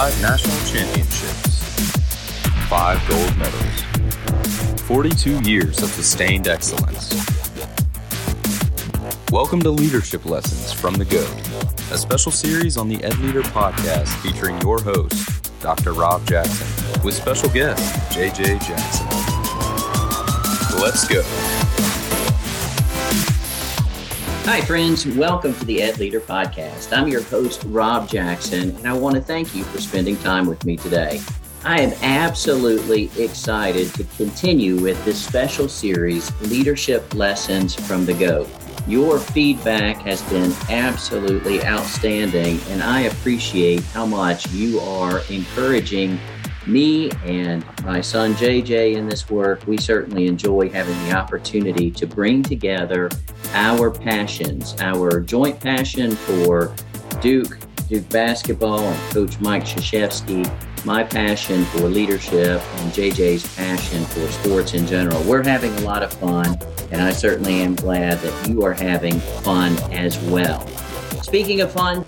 five national championships, five gold medals, 42 years of sustained excellence. Welcome to Leadership Lessons from the GOAT, a special series on the Ed Leader podcast featuring your host, Dr. Rob Jackson, with special guest, JJ Jackson. Let's go. Hi, friends. Welcome to the Ed Leader Podcast. I'm your host, Rob Jackson, and I want to thank you for spending time with me today. I am absolutely excited to continue with this special series, Leadership Lessons from the GOAT. Your feedback has been absolutely outstanding, and I appreciate how much you are encouraging me and my son JJ in this work. We certainly enjoy having the opportunity to bring together our passions, our joint passion for Duke, Duke basketball, and Coach Mike Krzyzewski, my passion for leadership, and JJ's passion for sports in general. We're having a lot of fun, and I certainly am glad that you are having fun as well. Speaking of fun,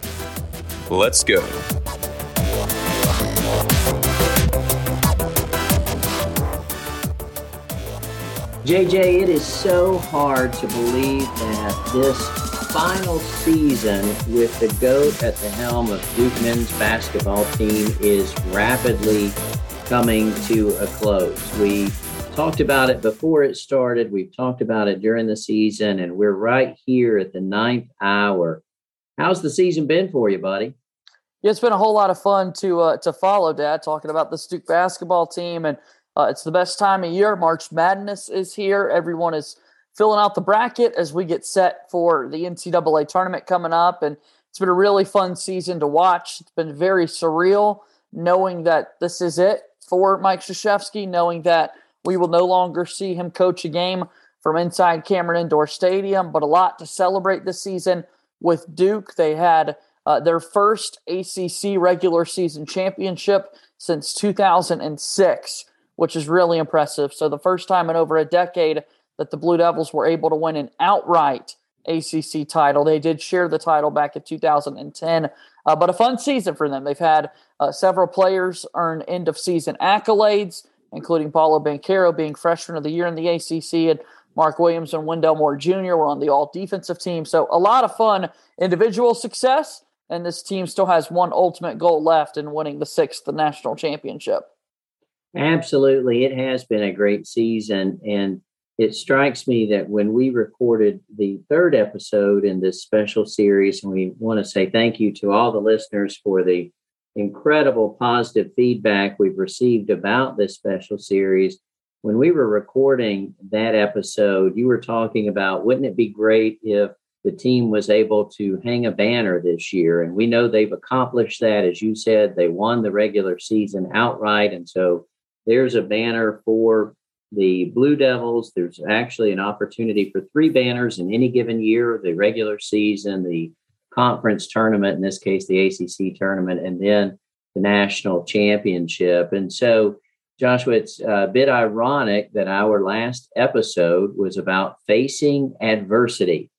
let's go. JJ, it is so hard to believe that this final season with the GOAT at the helm of Duke men's basketball team is rapidly coming to a close. We talked about it before it started, we've talked about it during the season, and we're right here at the ninth hour. How's the season been for you, buddy? Yeah, it's been a whole lot of fun to uh, to follow, Dad, talking about the Duke basketball team and uh, it's the best time of year. March Madness is here. Everyone is filling out the bracket as we get set for the NCAA tournament coming up. And it's been a really fun season to watch. It's been very surreal knowing that this is it for Mike Krzyzewski, knowing that we will no longer see him coach a game from inside Cameron Indoor Stadium, but a lot to celebrate this season with Duke. They had uh, their first ACC regular season championship since 2006 which is really impressive. So the first time in over a decade that the Blue Devils were able to win an outright ACC title. They did share the title back in 2010, uh, but a fun season for them. They've had uh, several players earn end of season accolades, including Paolo Banchero being freshman of the year in the ACC, and Mark Williams and Wendell Moore Jr. were on the all defensive team. So a lot of fun individual success, and this team still has one ultimate goal left in winning the sixth national championship. Absolutely. It has been a great season. And it strikes me that when we recorded the third episode in this special series, and we want to say thank you to all the listeners for the incredible positive feedback we've received about this special series. When we were recording that episode, you were talking about wouldn't it be great if the team was able to hang a banner this year? And we know they've accomplished that. As you said, they won the regular season outright. And so there's a banner for the Blue Devils. There's actually an opportunity for three banners in any given year the regular season, the conference tournament, in this case, the ACC tournament, and then the national championship. And so, Joshua, it's uh, a bit ironic that our last episode was about facing adversity.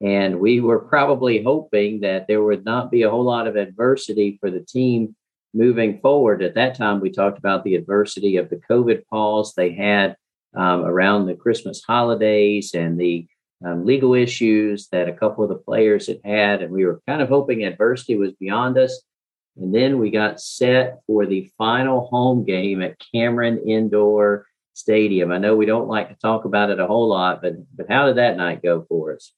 And we were probably hoping that there would not be a whole lot of adversity for the team moving forward, at that time, we talked about the adversity of the COVID pause they had um, around the Christmas holidays and the um, legal issues that a couple of the players had had. And we were kind of hoping adversity was beyond us. And then we got set for the final home game at Cameron Indoor Stadium. I know we don't like to talk about it a whole lot, but but how did that night go for us?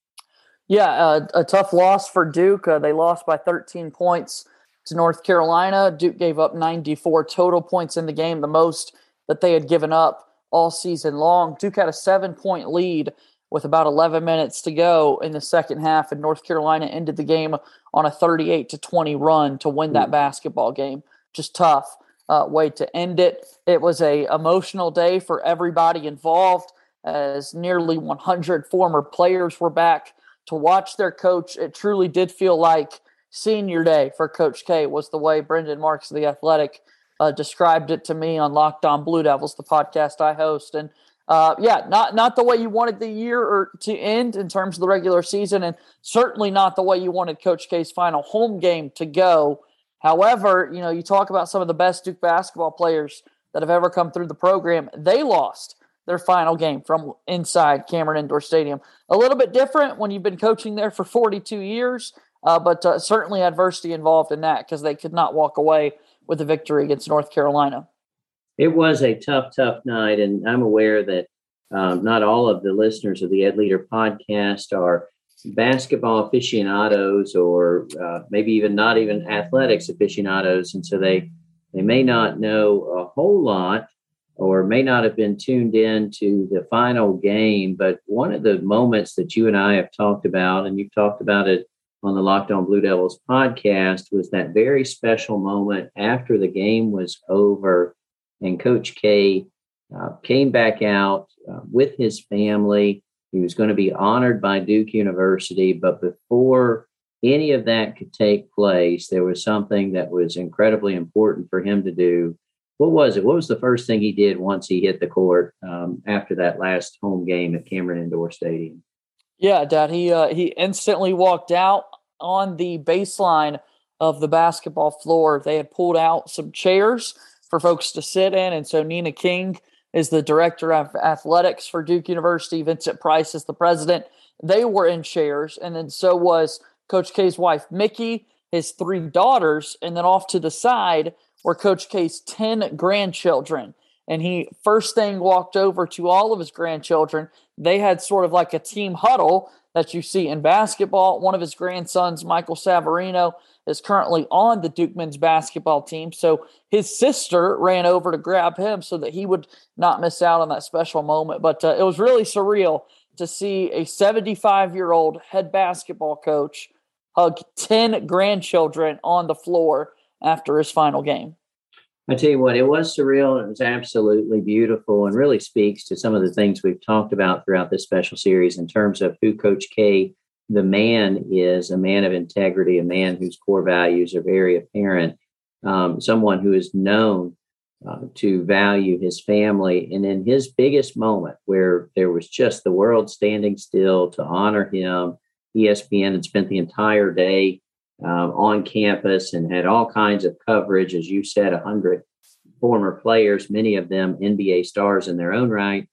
Yeah, uh, a tough loss for Duke. Uh, they lost by 13 points to North Carolina. Duke gave up 94 total points in the game, the most that they had given up all season long. Duke had a seven point lead with about 11 minutes to go in the second half, and North Carolina ended the game on a 38 to 20 run to win that basketball game. Just tough uh, way to end it. It was a emotional day for everybody involved, as nearly 100 former players were back to watch their coach. It truly did feel like senior day for Coach K was the way Brendan Marks of the Athletic uh, described it to me on Locked On Blue Devils, the podcast I host. And uh, yeah, not not the way you wanted the year or to end in terms of the regular season, and certainly not the way you wanted Coach K's final home game to go. However, you know, you talk about some of the best Duke basketball players that have ever come through the program. They lost their final game from inside Cameron Indoor Stadium. A little bit different when you've been coaching there for 42 years, uh, but uh, certainly adversity involved in that because they could not walk away with a victory against North Carolina. It was a tough, tough night, and I'm aware that um, not all of the listeners of the Ed Leader podcast are basketball aficionados, or uh, maybe even not even athletics aficionados, and so they they may not know a whole lot or may not have been tuned in to the final game. But one of the moments that you and I have talked about, and you've talked about it on the Locked On Blue Devils podcast, was that very special moment after the game was over and Coach K uh, came back out uh, with his family. He was going to be honored by Duke University, but before any of that could take place, there was something that was incredibly important for him to do what was it? What was the first thing he did once he hit the court um, after that last home game at Cameron Indoor Stadium? Yeah, Dad. He uh, he instantly walked out on the baseline of the basketball floor. They had pulled out some chairs for folks to sit in, and so Nina King is the director of athletics for Duke University. Vincent Price is the president. They were in chairs, and then so was Coach K's wife Mickey, his three daughters, and then off to the side were Coach K's 10 grandchildren. And he first thing walked over to all of his grandchildren. They had sort of like a team huddle that you see in basketball. One of his grandsons, Michael Savarino, is currently on the Duke men's basketball team. So his sister ran over to grab him so that he would not miss out on that special moment. But uh, it was really surreal to see a 75 year old head basketball coach hug 10 grandchildren on the floor after his final game. I tell you what, it was surreal. It was absolutely beautiful and really speaks to some of the things we've talked about throughout this special series in terms of who Coach K, the man, is a man of integrity, a man whose core values are very apparent, um, someone who is known uh, to value his family. And in his biggest moment, where there was just the world standing still to honor him, ESPN had spent the entire day um, on campus and had all kinds of coverage. As you said, 100 former players, many of them NBA stars in their own right,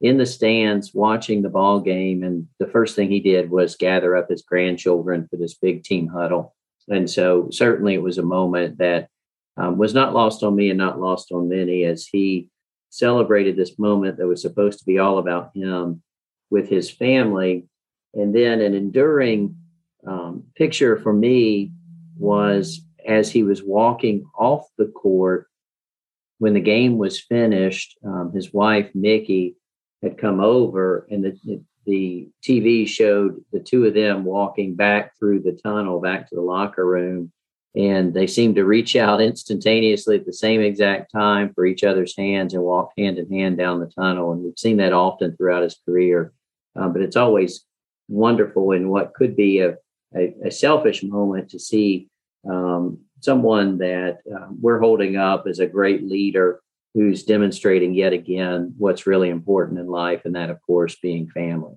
in the stands watching the ball game. And the first thing he did was gather up his grandchildren for this big team huddle. And so, certainly, it was a moment that um, was not lost on me and not lost on many as he celebrated this moment that was supposed to be all about him with his family. And then an enduring um, picture for me was as he was walking off the court when the game was finished. Um, his wife Mickey had come over, and the, the TV showed the two of them walking back through the tunnel back to the locker room. And they seemed to reach out instantaneously at the same exact time for each other's hands and walk hand in hand down the tunnel. And we've seen that often throughout his career. Um, but it's always wonderful in what could be a a, a selfish moment to see um, someone that uh, we're holding up as a great leader who's demonstrating yet again what's really important in life, and that, of course, being family.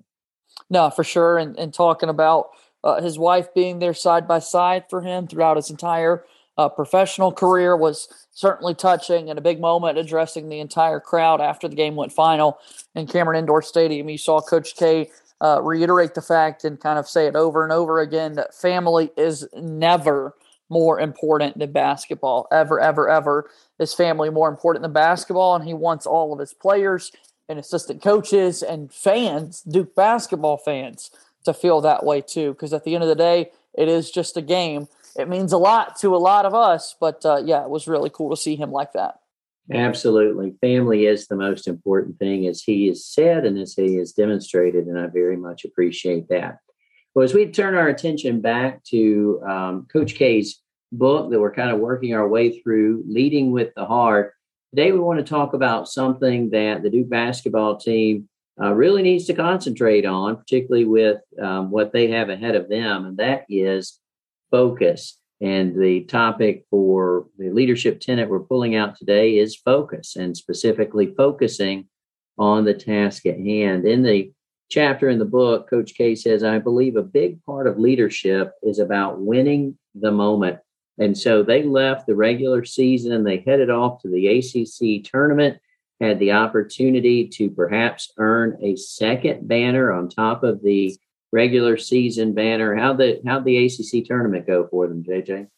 No, for sure. And, and talking about uh, his wife being there side by side for him throughout his entire uh, professional career was certainly touching and a big moment addressing the entire crowd after the game went final in Cameron Indoor Stadium. You saw Coach K uh, reiterate the fact and kind of say it over and over again that family is never more important than basketball. Ever, ever, ever is family more important than basketball. And he wants all of his players and assistant coaches and fans, Duke basketball fans, to feel that way too. Because at the end of the day, it is just a game. It means a lot to a lot of us. But uh, yeah, it was really cool to see him like that. Absolutely. Family is the most important thing, as he has said and as he has demonstrated. And I very much appreciate that. Well, as we turn our attention back to um, Coach K's book that we're kind of working our way through, Leading with the Heart, today we want to talk about something that the Duke basketball team uh, really needs to concentrate on, particularly with um, what they have ahead of them, and that is focus. And the topic for the leadership tenet we're pulling out today is focus and specifically focusing on the task at hand. In the chapter in the book, Coach K says, I believe a big part of leadership is about winning the moment. And so they left the regular season they headed off to the ACC tournament, had the opportunity to perhaps earn a second banner on top of the regular season banner. How the how the ACC tournament go for them, JJ?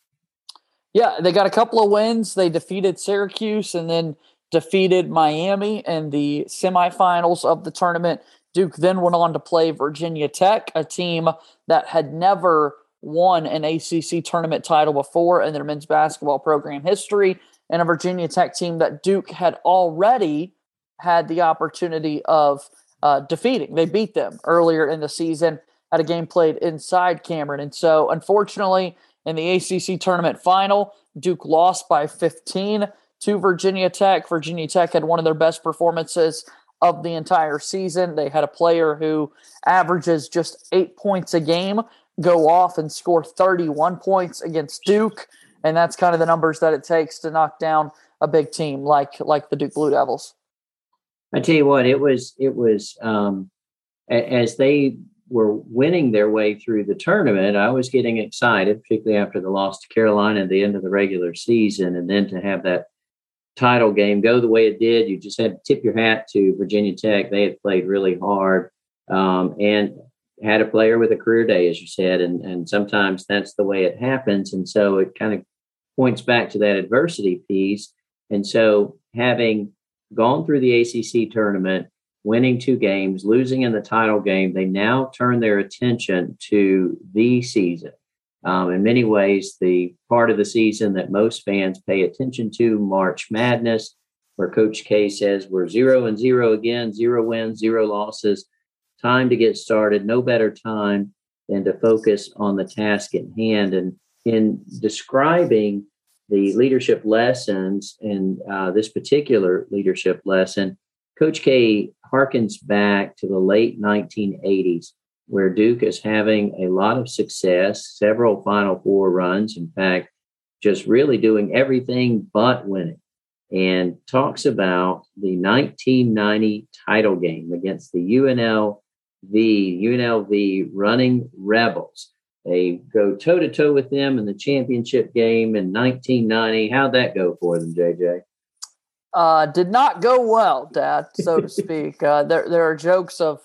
Yeah, they got a couple of wins. They defeated Syracuse and then defeated Miami in the semifinals of the tournament. Duke then went on to play Virginia Tech, a team that had never won an ACC tournament title before in their men's basketball program history, and a Virginia Tech team that Duke had already had the opportunity of uh, defeating. They beat them earlier in the season at a game played inside Cameron. And so, unfortunately, in the ACC tournament final, Duke lost by 15 to Virginia Tech. Virginia Tech had one of their best performances of the entire season. They had a player who averages just eight points a game go off and score 31 points against Duke. And that's kind of the numbers that it takes to knock down a big team like like the Duke Blue Devils. I tell you what, it was it was um, as they were winning their way through the tournament, I was getting excited, particularly after the loss to Carolina at the end of the regular season, and then to have that title game go the way it did. You just had to tip your hat to Virginia Tech. They had played really hard um, and had a player with a career day, as you said, and and sometimes that's the way it happens. And so it kind of points back to that adversity piece. And so having gone through the ACC tournament, winning two games, losing in the title game, they now turn their attention to the season um, in many ways, the part of the season that most fans pay attention to, March Madness, where Coach K says we're zero and zero again, zero wins, zero losses. Time to get started. No better time than to focus on the task at hand. And in describing the leadership lessons in uh, this particular leadership lesson, Coach K harkens back to the late 1980s where Duke is having a lot of success, several Final Four runs, in fact, just really doing everything but winning, and talks about the 1990 title game against the UNLV, UNLV running Rebels. They go toe to toe with them in the championship game in 1990. How'd that go for them, JJ? Uh, did not go well, Dad, so to speak. Uh, there, there are jokes of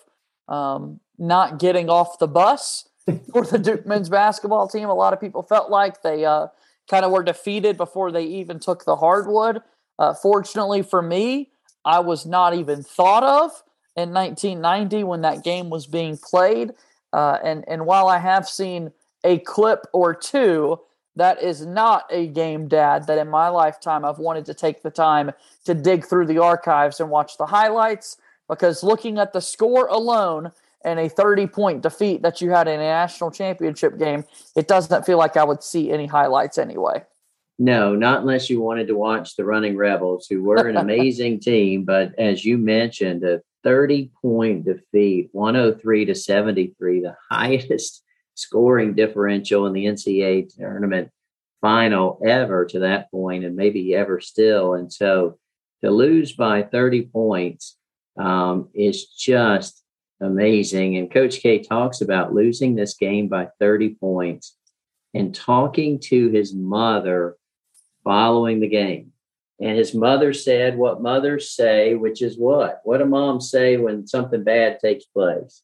um, not getting off the bus for the Duke men's basketball team. A lot of people felt like they uh, kind of were defeated before they even took the hardwood. Uh, fortunately for me, I was not even thought of in 1990 when that game was being played. Uh, and and while I have seen a clip or two, that is not a game, Dad, that in my lifetime I've wanted to take the time to dig through the archives and watch the highlights because looking at the score alone and a 30 point defeat that you had in a national championship game, it doesn't feel like I would see any highlights anyway. No, not unless you wanted to watch the Running Rebels, who were an amazing team. But as you mentioned, a 30 point defeat, 103 to 73, the highest scoring differential in the NCAA tournament final ever to that point, and maybe ever still. And so to lose by 30 points um, is just amazing. And Coach K talks about losing this game by 30 points and talking to his mother following the game. And his mother said what mothers say, which is what? What do moms say when something bad takes place?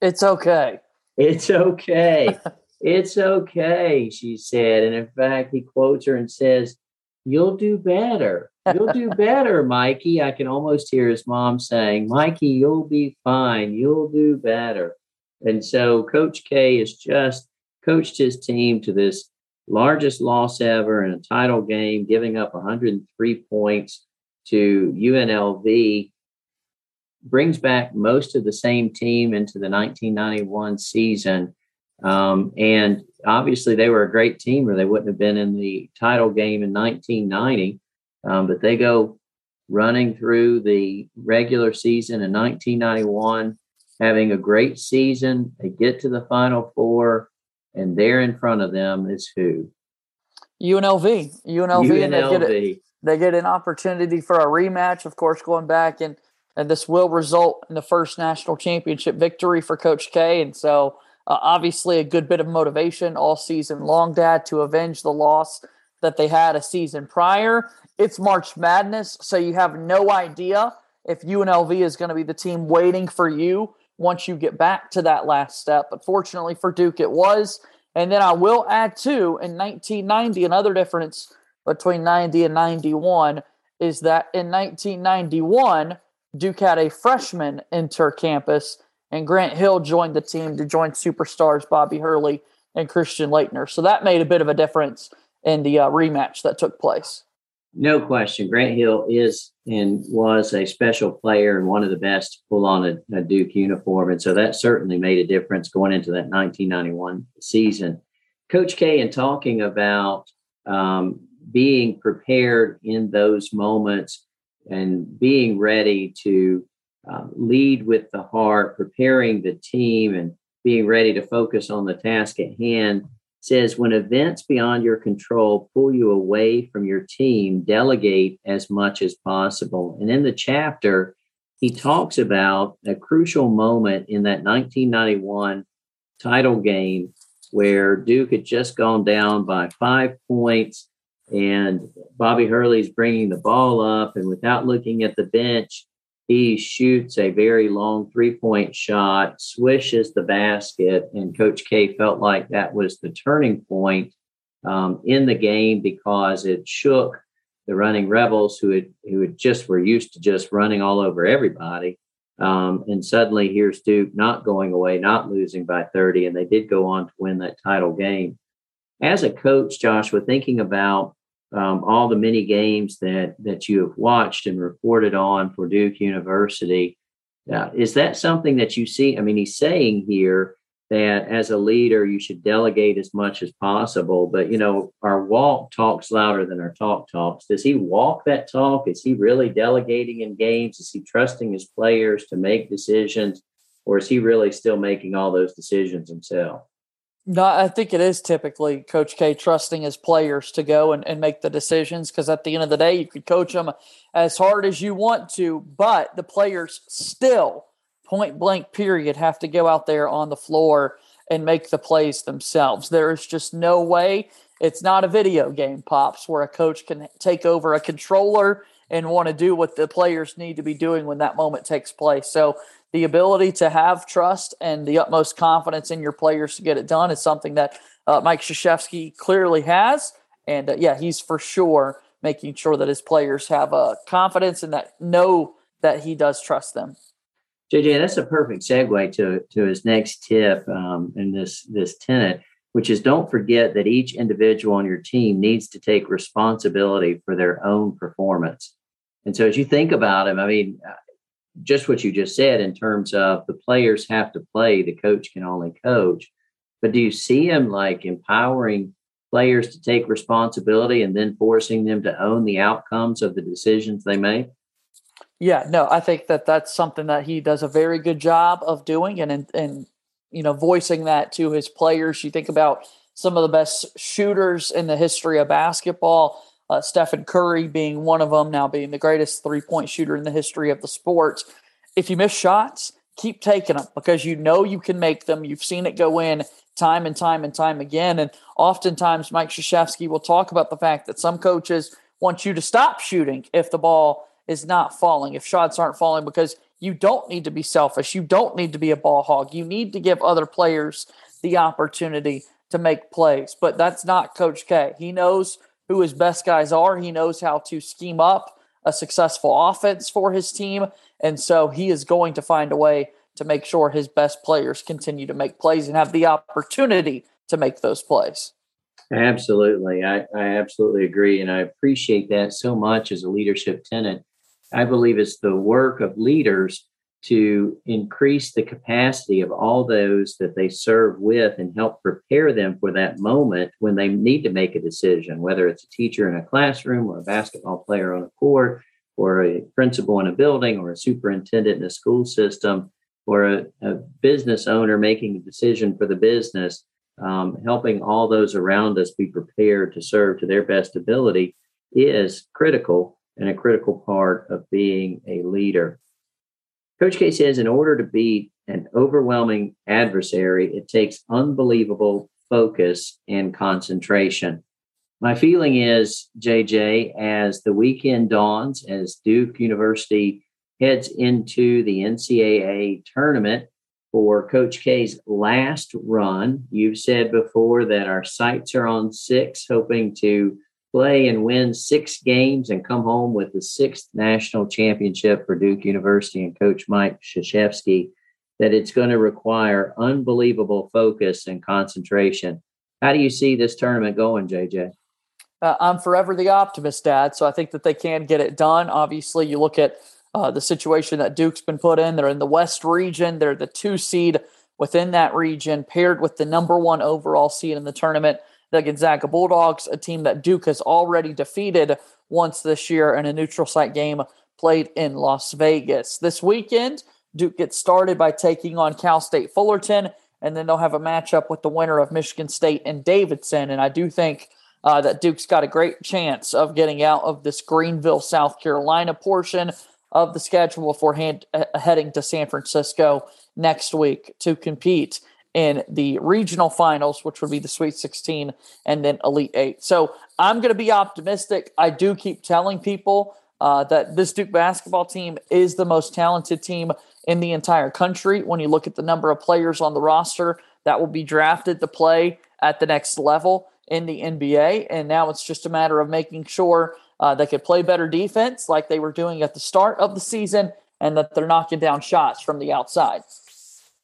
It's okay. It's okay. it's okay, she said. And in fact, he quotes her and says, You'll do better. You'll do better, Mikey. I can almost hear his mom saying, Mikey, you'll be fine. You'll do better. And so Coach K has just coached his team to this largest loss ever in a title game, giving up 103 points to UNLV. Brings back most of the same team into the 1991 season. Um, and obviously, they were a great team, or they wouldn't have been in the title game in 1990. Um, but they go running through the regular season in 1991, having a great season. They get to the Final Four, and there in front of them is who? UNLV. UNLV. UNLV. And they, get a, they get an opportunity for a rematch, of course, going back and and this will result in the first national championship victory for Coach K. And so Uh, obviously, a good bit of motivation all season long, Dad, to avenge the loss that they had a season prior. It's March Madness, so you have no idea if UNLV is going to be the team waiting for you once you get back to that last step. But fortunately for Duke, it was. And then I will add too, in 1990, another difference between 90 and 91 is that in 1991, Duke had a freshman enter campus, and Grant Hill joined the team to join superstars Bobby Hurley and Christian Laettner. So that made a bit of a difference in the uh, rematch that took place. No question. Grant Hill is and was a special player and one of the best to pull on a, a, Duke uniform. And so that certainly made a difference going into that 1991 season. Coach K, in talking about um, being prepared in those moments and being ready to uh, lead with the heart, preparing the team and being ready to focus on the task at hand says when events beyond your control pull you away from your team, delegate as much as possible. And in the chapter, he talks about a crucial moment in that 1991 title game where Duke had just gone down by five points and Bobby Hurley's bringing the ball up and without looking at the bench, he shoots a very long three point shot, swishes the basket, and Coach K felt like that was the turning point um, in the game because it shook the running rebels who had who had just were used to just running all over everybody. Um, and suddenly here's Duke not going away, not losing by 30, and they did go on to win that title game. As a coach, Joshua, thinking about um, all the many games that that you have watched and reported on for Duke University. Uh, is that something that you see? I mean, he's saying here that as a leader, you should delegate as much as possible. But you know, our walk talks louder than our talk talks. Does he walk that talk? Is he really delegating in games? Is he trusting his players to make decisions, or is he really still making all those decisions himself? No, I think it is typically Coach K trusting his players to go and, and make the decisions because at the end of the day, you could coach them as hard as you want to, but the players still, point blank period, have to go out there on the floor and make the plays themselves. There is just no way. It's not a video game, Pops, where a coach can take over a controller and want to do what the players need to be doing when that moment takes place. So the ability to have trust and the utmost confidence in your players to get it done is something that uh, Mike Krzyzewski clearly has. And uh, yeah, he's for sure making sure that his players have uh, confidence and that know that he does trust them. JJ, that's a perfect segue to, to his next tip um, in this this tenet, which is don't forget that each individual on your team needs to take responsibility for their own performance. And so, as you think about him, I mean, just what you just said in terms of the players have to play, the coach can only coach. But do you see him like empowering players to take responsibility and then forcing them to own the outcomes of the decisions they make? Yeah, no, I think that that's something that he does a very good job of doing and and you know voicing that to his players. You think about some of the best shooters in the history of basketball uh, Stephen Curry being one of them, now being the greatest three point shooter in the history of the sport. If you miss shots, keep taking them because you know you can make them. You've seen it go in time and time and time again. And oftentimes, Mike Krzyzewski will talk about the fact that some coaches want you to stop shooting if the ball is not falling, if shots aren't falling, because you don't need to be selfish. You don't need to be a ball hog. You need to give other players the opportunity to make plays. But that's not Coach K. He knows who his best guys are. He knows how to scheme up a successful offense for his team. And so he is going to find a way to make sure his best players continue to make plays and have the opportunity to make those plays. Absolutely. I, I absolutely agree. And I appreciate that so much as a leadership tenant. I believe it's the work of leaders to increase the capacity of all those that they serve with and help prepare them for that moment when they need to make a decision, whether it's a teacher in a classroom or a basketball player on a court or a principal in a building or a superintendent in a school system or a, a business owner making a decision for the business. Um, helping all those around us be prepared to serve to their best ability is critical and a critical part of being a leader. Coach K says in order to beat an overwhelming adversary, it takes unbelievable focus and concentration. My feeling is, JJ, as the weekend dawns, as Duke University heads into the NCAA tournament for Coach K's last run, you've said before that our sights are on six, hoping to play and win six games and come home with the sixth national championship for Duke University and Coach Mike Krzyzewski, that it's going to require unbelievable focus and concentration. How do you see this tournament going, JJ? uh, I'm forever the optimist, Dad. So I think that they can get it done. Obviously, you look at uh, the situation that Duke's been put in. They're in the West region. They're the two seed within that region, paired with the number one overall seed in the tournament, the Gonzaga Bulldogs, a team that Duke has already defeated once this year in a neutral site game played in Las Vegas. This weekend, Duke gets started by taking on Cal State Fullerton, and then they'll have a matchup with the winner of Michigan State and Davidson. And I do think uh, that Duke's got a great chance of getting out of this Greenville, South Carolina portion of the schedule before uh, heading to San Francisco next week to compete in the regional finals, which would be the Sweet 16 and then Elite Eight. So I'm going to be optimistic. I do keep telling people uh, that this Duke basketball team is the most talented team in the entire country. When you look at the number of players on the roster that will be drafted to play at the next level, in the NBA. And now it's just a matter of making sure uh, they could play better defense like they were doing at the start of the season and that they're knocking down shots from the outside.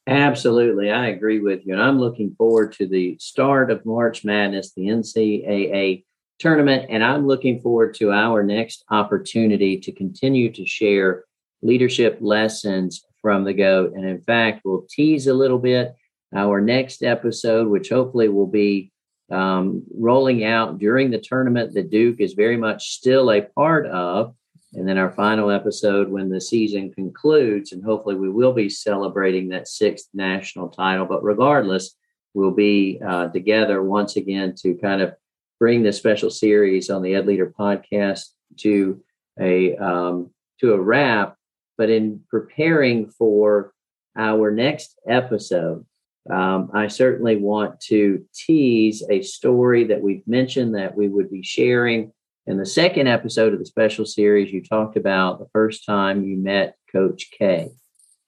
Absolutely. I agree with you. And I'm looking forward to the start of March Madness, the NCAA tournament. And I'm looking forward to our next opportunity to continue to share leadership lessons from the GOAT. And in fact, we'll tease a little bit our next episode, which hopefully will be um, rolling out during the tournament that Duke is very much still a part of. And then our final episode when the season concludes, and hopefully we will be celebrating that sixth national title. But regardless, we'll be uh, together once again to kind of bring this special series on the Ed Leader podcast to a um, to a wrap. But in preparing for our next episode, um, I certainly want to tease a story that we've mentioned that we would be sharing. In the second episode of the special series, you talked about the first time you met Coach K.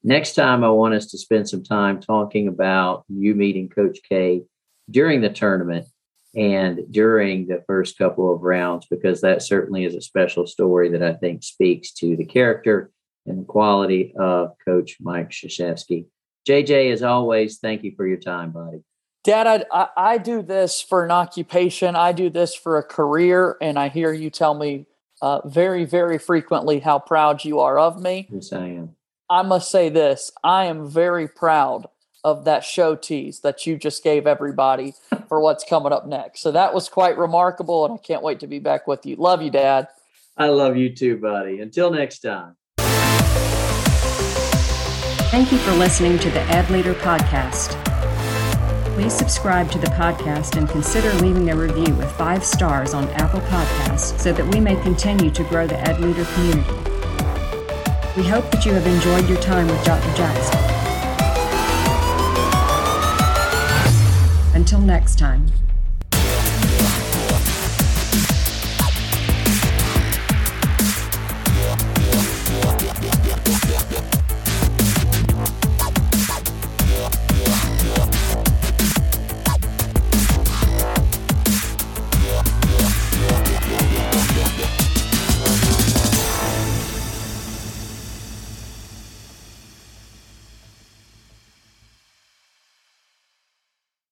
Next time, I want us to spend some time talking about you meeting Coach K during the tournament and during the first couple of rounds, because that certainly is a special story that I think speaks to the character and the quality of Coach Mike Krzyzewski. JJ, as always, thank you for your time, buddy. Dad, I, I, do this for an occupation. I do this for a career, and I hear you tell me uh, very, very frequently how proud you are of me. Yes, I am. I must say this: I am very proud of that show tease that you just gave everybody for what's coming up next. So that was quite remarkable, and I can't wait to be back with you. Love you, Dad. I love you too, buddy. Until next time. Thank you for listening to the Ed Leader Podcast. Please subscribe to the podcast and consider leaving a review with five stars on Apple Podcasts so that we may continue to grow the Ed Leader community. We hope that you have enjoyed your time with Dr. Jackson. Until next time.